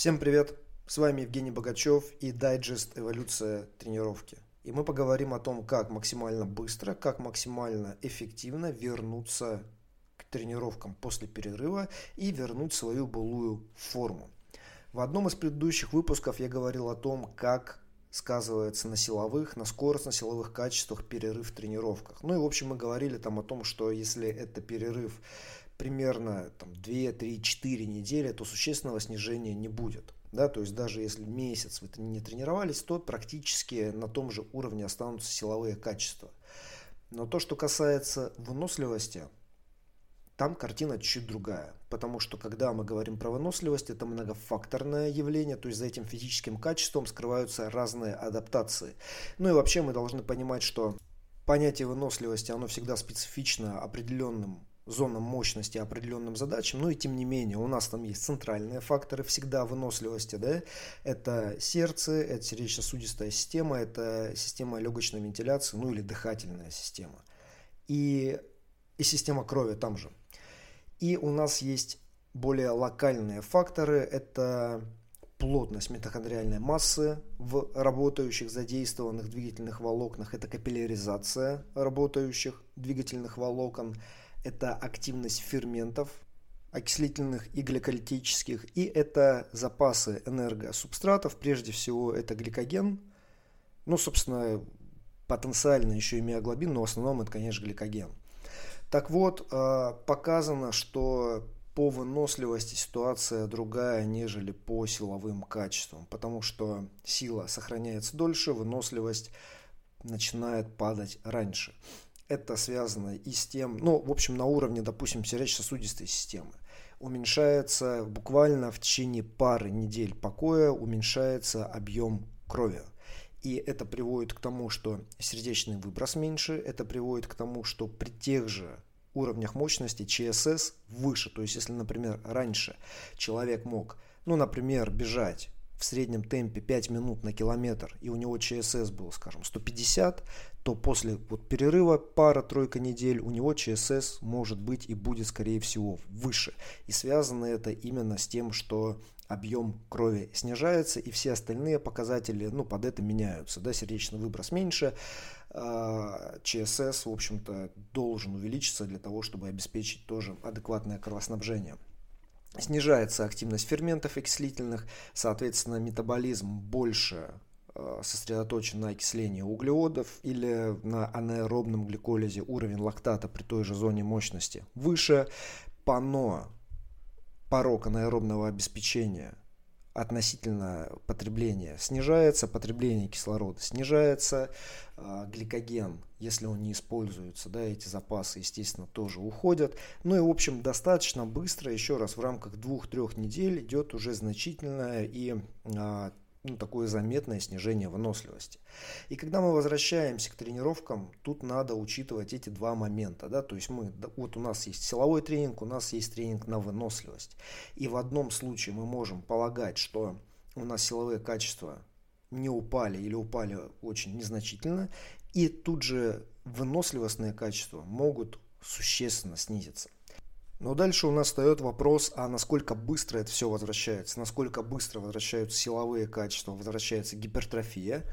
Всем привет! С вами Евгений Богачев и дайджест «Эволюция тренировки». И мы поговорим о том, как максимально быстро, как максимально эффективно вернуться к тренировкам после перерыва и вернуть свою былую форму. В одном из предыдущих выпусков я говорил о том, как сказывается на силовых, на скоростно-силовых качествах перерыв в тренировках. Ну и в общем мы говорили там о том, что если это перерыв примерно там, 2, 3, 4 недели, то существенного снижения не будет. Да, то есть даже если месяц вы не тренировались, то практически на том же уровне останутся силовые качества. Но то, что касается выносливости, там картина чуть другая. Потому что когда мы говорим про выносливость, это многофакторное явление, то есть за этим физическим качеством скрываются разные адаптации. Ну и вообще мы должны понимать, что понятие выносливости, оно всегда специфично определенным зонам мощности определенным задачам, но и тем не менее у нас там есть центральные факторы всегда выносливости, да, это сердце, это сердечно-сосудистая система, это система легочной вентиляции, ну или дыхательная система. И, и система крови там же. И у нас есть более локальные факторы, это плотность митохондриальной массы в работающих задействованных двигательных волокнах, это капилляризация работающих двигательных волокон, это активность ферментов, окислительных и гликолитических, и это запасы энергосубстратов, прежде всего это гликоген, ну, собственно, потенциально еще и миоглобин, но в основном это, конечно, гликоген. Так вот, э, показано, что по выносливости ситуация другая, нежели по силовым качествам, потому что сила сохраняется дольше, выносливость начинает падать раньше это связано и с тем, ну, в общем, на уровне, допустим, сердечно-сосудистой системы. Уменьшается буквально в течение пары недель покоя, уменьшается объем крови. И это приводит к тому, что сердечный выброс меньше, это приводит к тому, что при тех же уровнях мощности ЧСС выше. То есть, если, например, раньше человек мог, ну, например, бежать в среднем темпе 5 минут на километр, и у него ЧСС был, скажем, 150, то после вот перерыва пара-тройка недель у него ЧСС может быть и будет, скорее всего, выше. И связано это именно с тем, что объем крови снижается, и все остальные показатели ну, под это меняются. Да, сердечный выброс меньше, а, ЧСС, в общем-то, должен увеличиться для того, чтобы обеспечить тоже адекватное кровоснабжение. Снижается активность ферментов окислительных, соответственно, метаболизм больше э, сосредоточен на окислении углеводов или на анаэробном гликолизе уровень лактата при той же зоне мощности выше, пано порог анаэробного обеспечения относительно потребления снижается, потребление кислорода снижается, а, гликоген, если он не используется, да, эти запасы, естественно, тоже уходят. Ну и, в общем, достаточно быстро, еще раз, в рамках двух-трех недель идет уже значительное и а, ну, такое заметное снижение выносливости. И когда мы возвращаемся к тренировкам, тут надо учитывать эти два момента. Да? То есть мы, вот у нас есть силовой тренинг, у нас есть тренинг на выносливость. И в одном случае мы можем полагать, что у нас силовые качества не упали или упали очень незначительно, и тут же выносливостные качества могут существенно снизиться. Но дальше у нас встает вопрос, а насколько быстро это все возвращается, насколько быстро возвращаются силовые качества, возвращается гипертрофия,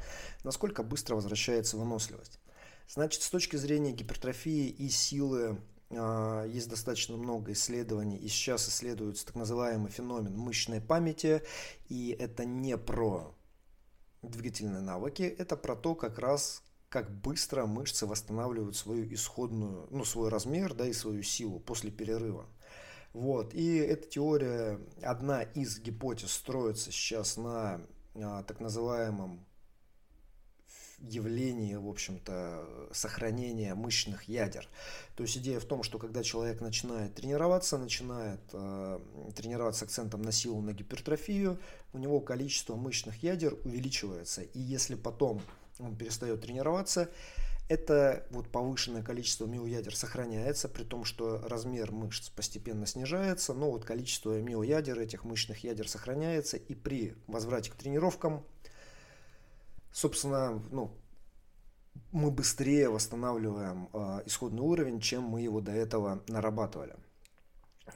насколько быстро возвращается выносливость. Значит, с точки зрения гипертрофии и силы а, есть достаточно много исследований, и сейчас исследуется так называемый феномен мышечной памяти, и это не про двигательные навыки, это про то как раз, как быстро мышцы восстанавливают свою исходную, ну, свой размер, да, и свою силу после перерыва. Вот. И эта теория, одна из гипотез строится сейчас на а, так называемом явлении, в общем-то, сохранения мышечных ядер. То есть идея в том, что когда человек начинает тренироваться, начинает э, тренироваться акцентом на силу, на гипертрофию, у него количество мышечных ядер увеличивается. И если потом он перестает тренироваться, это вот повышенное количество миоядер сохраняется, при том, что размер мышц постепенно снижается, но вот количество миоядер, этих мышечных ядер сохраняется, и при возврате к тренировкам, собственно, ну, мы быстрее восстанавливаем э, исходный уровень, чем мы его до этого нарабатывали.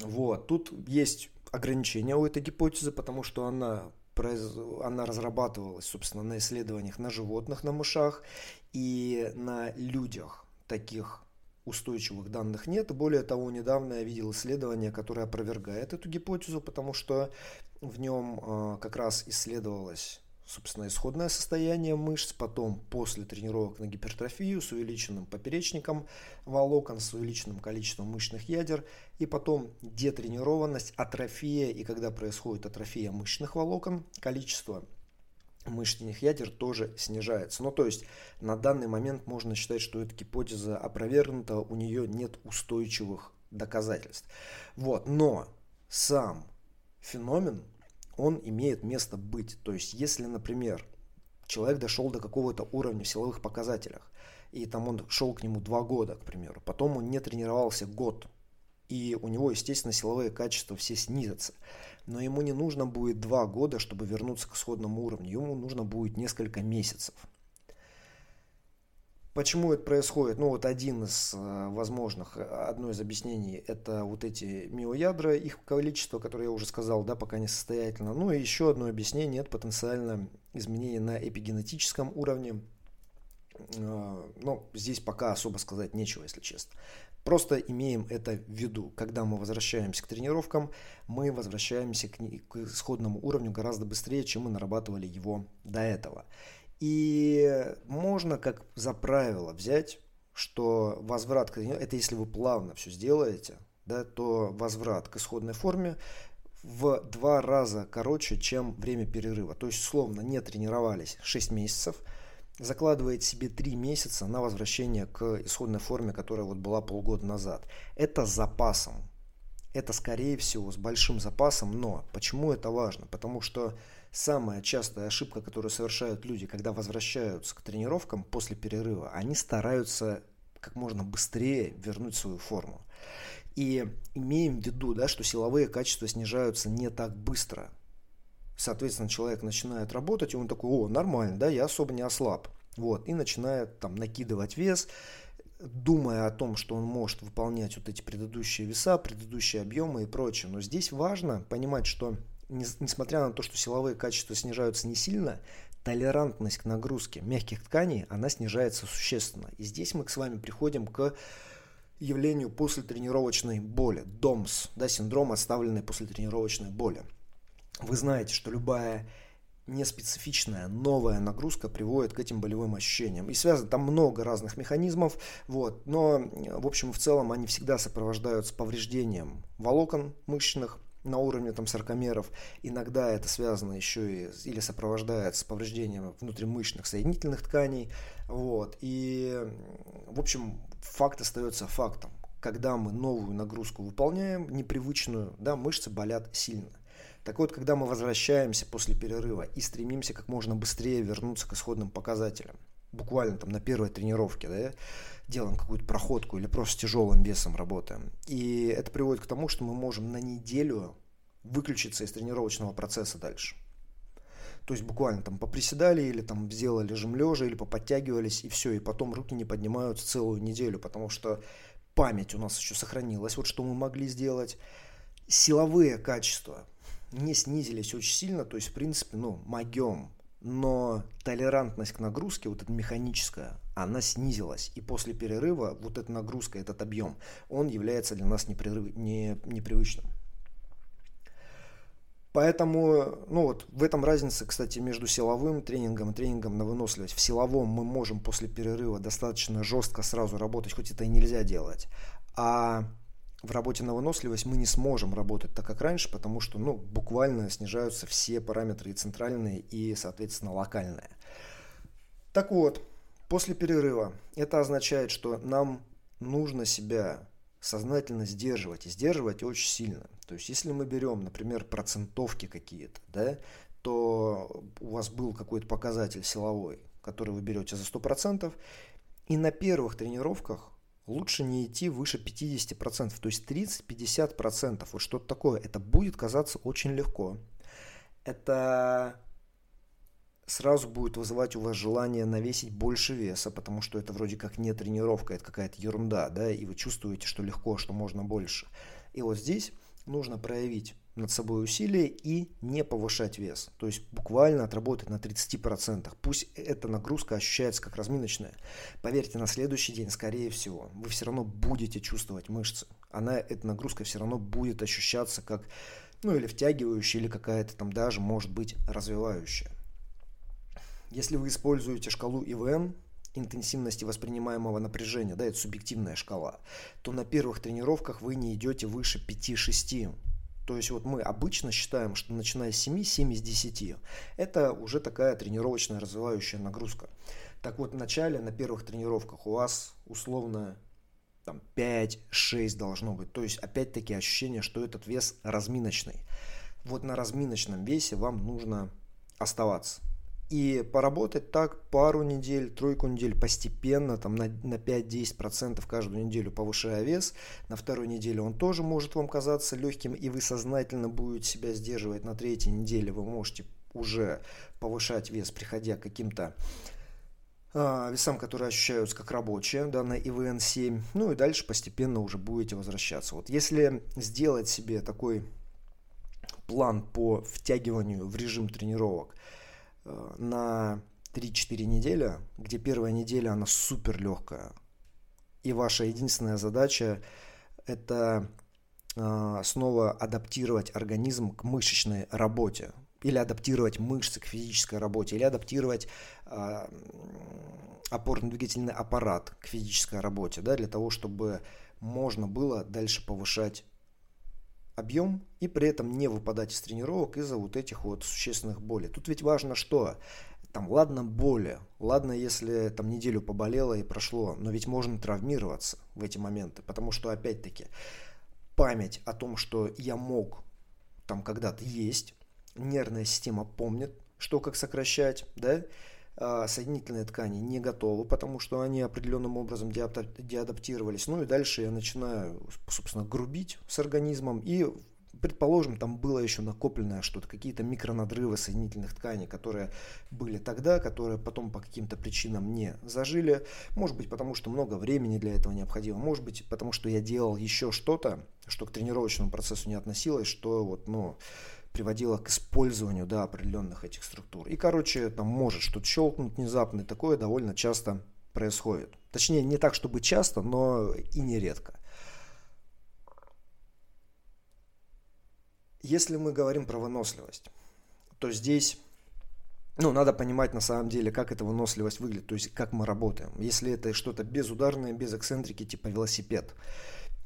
Вот, тут есть ограничения у этой гипотезы, потому что она она разрабатывалась, собственно, на исследованиях на животных, на мышах и на людях. Таких устойчивых данных нет. Более того, недавно я видел исследование, которое опровергает эту гипотезу, потому что в нем а, как раз исследовалось собственно, исходное состояние мышц, потом после тренировок на гипертрофию с увеличенным поперечником волокон, с увеличенным количеством мышечных ядер, и потом детренированность, атрофия, и когда происходит атрофия мышечных волокон, количество мышечных ядер тоже снижается. Ну, то есть на данный момент можно считать, что эта гипотеза опровергнута, у нее нет устойчивых доказательств. Вот, но сам феномен он имеет место быть. То есть, если, например, человек дошел до какого-то уровня в силовых показателях, и там он шел к нему два года, к примеру, потом он не тренировался год, и у него, естественно, силовые качества все снизятся. Но ему не нужно будет два года, чтобы вернуться к исходному уровню, ему нужно будет несколько месяцев. Почему это происходит? Ну, вот один из э, возможных, э, одно из объяснений, это вот эти миоядра, их количество, которое я уже сказал, да, пока не состоятельно. Ну, и еще одно объяснение, это потенциально изменение на эпигенетическом уровне. Э, но здесь пока особо сказать нечего, если честно. Просто имеем это в виду. Когда мы возвращаемся к тренировкам, мы возвращаемся к исходному уровню гораздо быстрее, чем мы нарабатывали его до этого. И можно как за правило взять, что возврат к это если вы плавно все сделаете, да, то возврат к исходной форме в два раза короче, чем время перерыва. То есть, условно, не тренировались 6 месяцев, закладывает себе 3 месяца на возвращение к исходной форме, которая вот была полгода назад. Это запасом. Это, скорее всего, с большим запасом, но почему это важно? Потому что самая частая ошибка, которую совершают люди, когда возвращаются к тренировкам после перерыва, они стараются как можно быстрее вернуть свою форму. И имеем в виду, да, что силовые качества снижаются не так быстро. Соответственно, человек начинает работать, и он такой, о, нормально, да, я особо не ослаб. Вот, и начинает там накидывать вес, думая о том, что он может выполнять вот эти предыдущие веса, предыдущие объемы и прочее. Но здесь важно понимать, что несмотря на то, что силовые качества снижаются не сильно, толерантность к нагрузке мягких тканей, она снижается существенно. И здесь мы с вами приходим к явлению послетренировочной боли, ДОМС, да, синдром оставленной послетренировочной боли. Вы знаете, что любая неспецифичная новая нагрузка приводит к этим болевым ощущениям. И связано там много разных механизмов, вот, но в общем в целом они всегда сопровождаются повреждением волокон мышечных, на уровне там саркомеров. Иногда это связано еще и или сопровождается повреждением внутримышечных соединительных тканей. Вот. И, в общем, факт остается фактом. Когда мы новую нагрузку выполняем, непривычную, да, мышцы болят сильно. Так вот, когда мы возвращаемся после перерыва и стремимся как можно быстрее вернуться к исходным показателям, буквально там на первой тренировке, да, делаем какую-то проходку или просто тяжелым весом работаем. И это приводит к тому, что мы можем на неделю выключиться из тренировочного процесса дальше. То есть буквально там поприседали или там сделали жим лежа или поподтягивались и все, и потом руки не поднимаются целую неделю, потому что память у нас еще сохранилась, вот что мы могли сделать. Силовые качества не снизились очень сильно, то есть в принципе, ну, могем, но толерантность к нагрузке, вот эта механическая, она снизилась. И после перерыва вот эта нагрузка, этот объем, он является для нас непрерыв... не... непривычным. Поэтому, ну вот, в этом разница, кстати, между силовым тренингом и тренингом на выносливость. В силовом мы можем после перерыва достаточно жестко сразу работать, хоть это и нельзя делать. А в работе на выносливость мы не сможем работать так, как раньше, потому что ну, буквально снижаются все параметры и центральные, и, соответственно, локальные. Так вот, после перерыва это означает, что нам нужно себя сознательно сдерживать, и сдерживать очень сильно. То есть, если мы берем, например, процентовки какие-то, да, то у вас был какой-то показатель силовой, который вы берете за 100%, и на первых тренировках лучше не идти выше 50%, то есть 30-50%, вот что-то такое. Это будет казаться очень легко. Это сразу будет вызывать у вас желание навесить больше веса, потому что это вроде как не тренировка, это какая-то ерунда, да, и вы чувствуете, что легко, что можно больше. И вот здесь нужно проявить над собой усилие и не повышать вес. То есть буквально отработать на 30%. Пусть эта нагрузка ощущается как разминочная. Поверьте, на следующий день, скорее всего, вы все равно будете чувствовать мышцы. Она, эта нагрузка все равно будет ощущаться как, ну или втягивающая, или какая-то там даже может быть развивающая. Если вы используете шкалу ИВН, интенсивности воспринимаемого напряжения, да, это субъективная шкала, то на первых тренировках вы не идете выше 5-6. То есть вот мы обычно считаем, что начиная с 7, 7 из 10, это уже такая тренировочная развивающая нагрузка. Так вот, в начале, на первых тренировках у вас условно там 5-6 должно быть. То есть, опять-таки, ощущение, что этот вес разминочный. Вот на разминочном весе вам нужно оставаться и поработать так пару недель, тройку недель постепенно, там на, на 5-10% каждую неделю повышая вес. На второй неделе он тоже может вам казаться легким, и вы сознательно будете себя сдерживать. На третьей неделе вы можете уже повышать вес, приходя к каким-то а, весам, которые ощущаются как рабочие, да, на ИВН-7. Ну и дальше постепенно уже будете возвращаться. Вот если сделать себе такой план по втягиванию в режим тренировок – Э, на 3-4 недели, где первая неделя, она супер легкая. И ваша единственная задача это э, снова адаптировать организм к мышечной работе. Или адаптировать мышцы к физической работе, или адаптировать э, опорно-двигательный аппарат к физической работе, да, для того, чтобы можно было дальше повышать объем и при этом не выпадать из тренировок из-за вот этих вот существенных болей. Тут ведь важно что? Там, ладно, боли, ладно, если там неделю поболело и прошло, но ведь можно травмироваться в эти моменты, потому что, опять-таки, память о том, что я мог там когда-то есть, нервная система помнит, что как сокращать, да, соединительные ткани не готовы, потому что они определенным образом деадаптировались. Ну и дальше я начинаю, собственно, грубить с организмом и предположим, там было еще накопленное что-то, какие-то микронадрывы соединительных тканей, которые были тогда, которые потом по каким-то причинам не зажили. Может быть, потому что много времени для этого необходимо. Может быть, потому что я делал еще что-то, что к тренировочному процессу не относилось, что вот, ну, приводило к использованию да, определенных этих структур. И, короче, там может что-то щелкнуть внезапно, и такое довольно часто происходит. Точнее, не так, чтобы часто, но и нередко. Если мы говорим про выносливость, то здесь ну, надо понимать на самом деле, как эта выносливость выглядит, то есть как мы работаем. Если это что-то безударное, без эксцентрики, типа велосипед,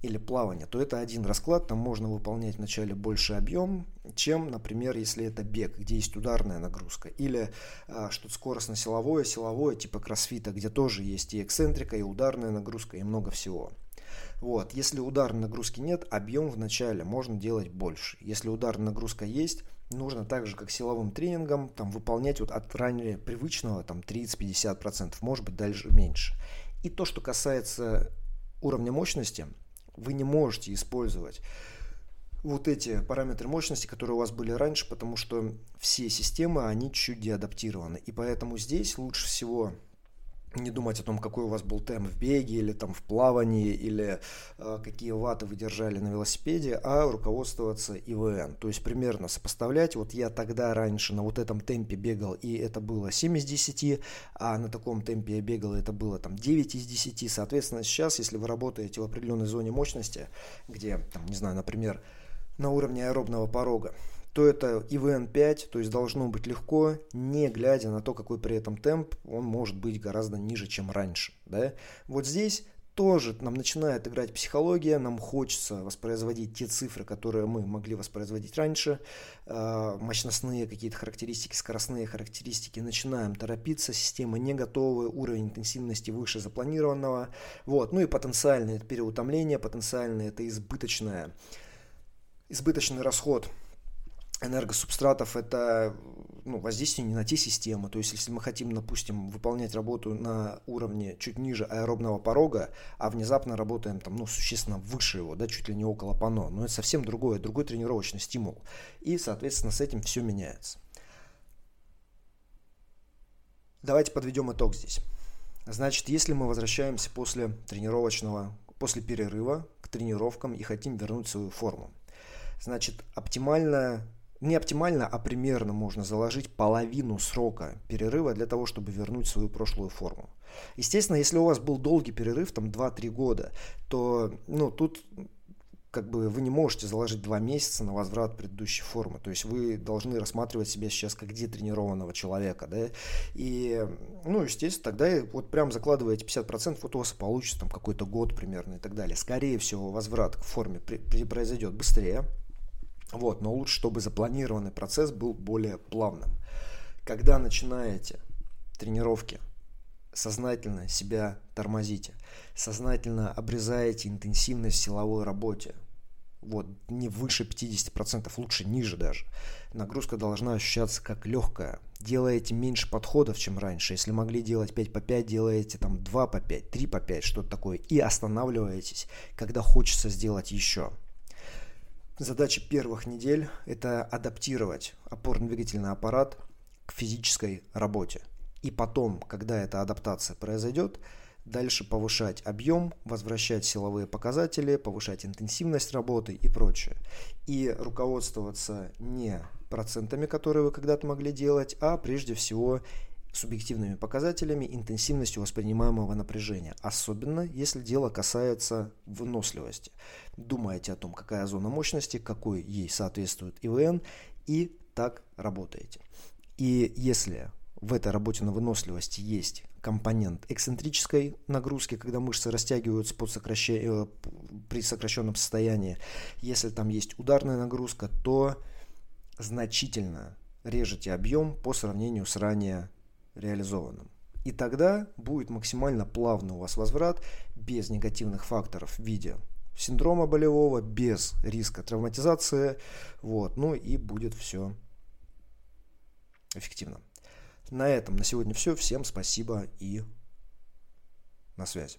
или плавание, то это один расклад, там можно выполнять вначале больше объем, чем, например, если это бег, где есть ударная нагрузка, или а, что-то скоростно-силовое, силовое, типа кроссфита, где тоже есть и эксцентрика, и ударная нагрузка, и много всего. Вот. Если ударной нагрузки нет, объем в начале можно делать больше. Если ударная нагрузка есть, нужно так же, как силовым тренингом, там, выполнять вот от ранее привычного там, 30-50%, может быть, дальше меньше. И то, что касается уровня мощности, вы не можете использовать вот эти параметры мощности, которые у вас были раньше, потому что все системы, они чуть деадаптированы. И поэтому здесь лучше всего не думать о том, какой у вас был темп в беге или там в плавании, или э, какие ваты вы держали на велосипеде, а руководствоваться ИВН. То есть примерно сопоставлять, вот я тогда раньше на вот этом темпе бегал, и это было 7 из 10, а на таком темпе я бегал, и это было там 9 из 10. Соответственно, сейчас, если вы работаете в определенной зоне мощности, где, там, не знаю, например, на уровне аэробного порога, то это ИВН-5, то есть должно быть легко, не глядя на то, какой при этом темп, он может быть гораздо ниже, чем раньше. Да? Вот здесь тоже нам начинает играть психология, нам хочется воспроизводить те цифры, которые мы могли воспроизводить раньше, э, мощностные какие-то характеристики, скоростные характеристики, начинаем торопиться, система не готова, уровень интенсивности выше запланированного, вот, ну и потенциальное это переутомление, потенциальное это избыточное, избыточный расход энергосубстратов это ну, воздействие не на те системы. То есть, если мы хотим, допустим, выполнять работу на уровне чуть ниже аэробного порога, а внезапно работаем там, ну, существенно выше его, да, чуть ли не около пано, но это совсем другое, другой тренировочный стимул. И, соответственно, с этим все меняется. Давайте подведем итог здесь. Значит, если мы возвращаемся после тренировочного, после перерыва к тренировкам и хотим вернуть свою форму, Значит, оптимальная не оптимально, а примерно можно заложить половину срока перерыва для того, чтобы вернуть свою прошлую форму. Естественно, если у вас был долгий перерыв, там 2-3 года, то ну, тут как бы вы не можете заложить два месяца на возврат предыдущей формы. То есть вы должны рассматривать себя сейчас как детренированного человека, да, и, ну, естественно, тогда вот прям закладываете 50%, вот у вас получится там какой-то год примерно и так далее. Скорее всего, возврат к форме при, при, произойдет быстрее, вот, но лучше, чтобы запланированный процесс был более плавным. Когда начинаете тренировки, сознательно себя тормозите, сознательно обрезаете интенсивность силовой работе, вот, не выше 50%, лучше ниже даже. Нагрузка должна ощущаться как легкая. Делаете меньше подходов, чем раньше. Если могли делать 5 по 5, делаете там 2 по 5, 3 по 5, что-то такое. И останавливаетесь, когда хочется сделать еще. Задача первых недель – это адаптировать опорно-двигательный аппарат к физической работе. И потом, когда эта адаптация произойдет, дальше повышать объем, возвращать силовые показатели, повышать интенсивность работы и прочее. И руководствоваться не процентами, которые вы когда-то могли делать, а прежде всего субъективными показателями, интенсивностью воспринимаемого напряжения, особенно если дело касается выносливости. Думаете о том, какая зона мощности, какой ей соответствует ИВН, и так работаете. И если в этой работе на выносливости есть компонент эксцентрической нагрузки, когда мышцы растягиваются под сокращение, э, при сокращенном состоянии. Если там есть ударная нагрузка, то значительно режете объем по сравнению с ранее реализованным. И тогда будет максимально плавный у вас возврат без негативных факторов в виде синдрома болевого, без риска травматизации. Вот, ну и будет все эффективно. На этом на сегодня все. Всем спасибо и на связи.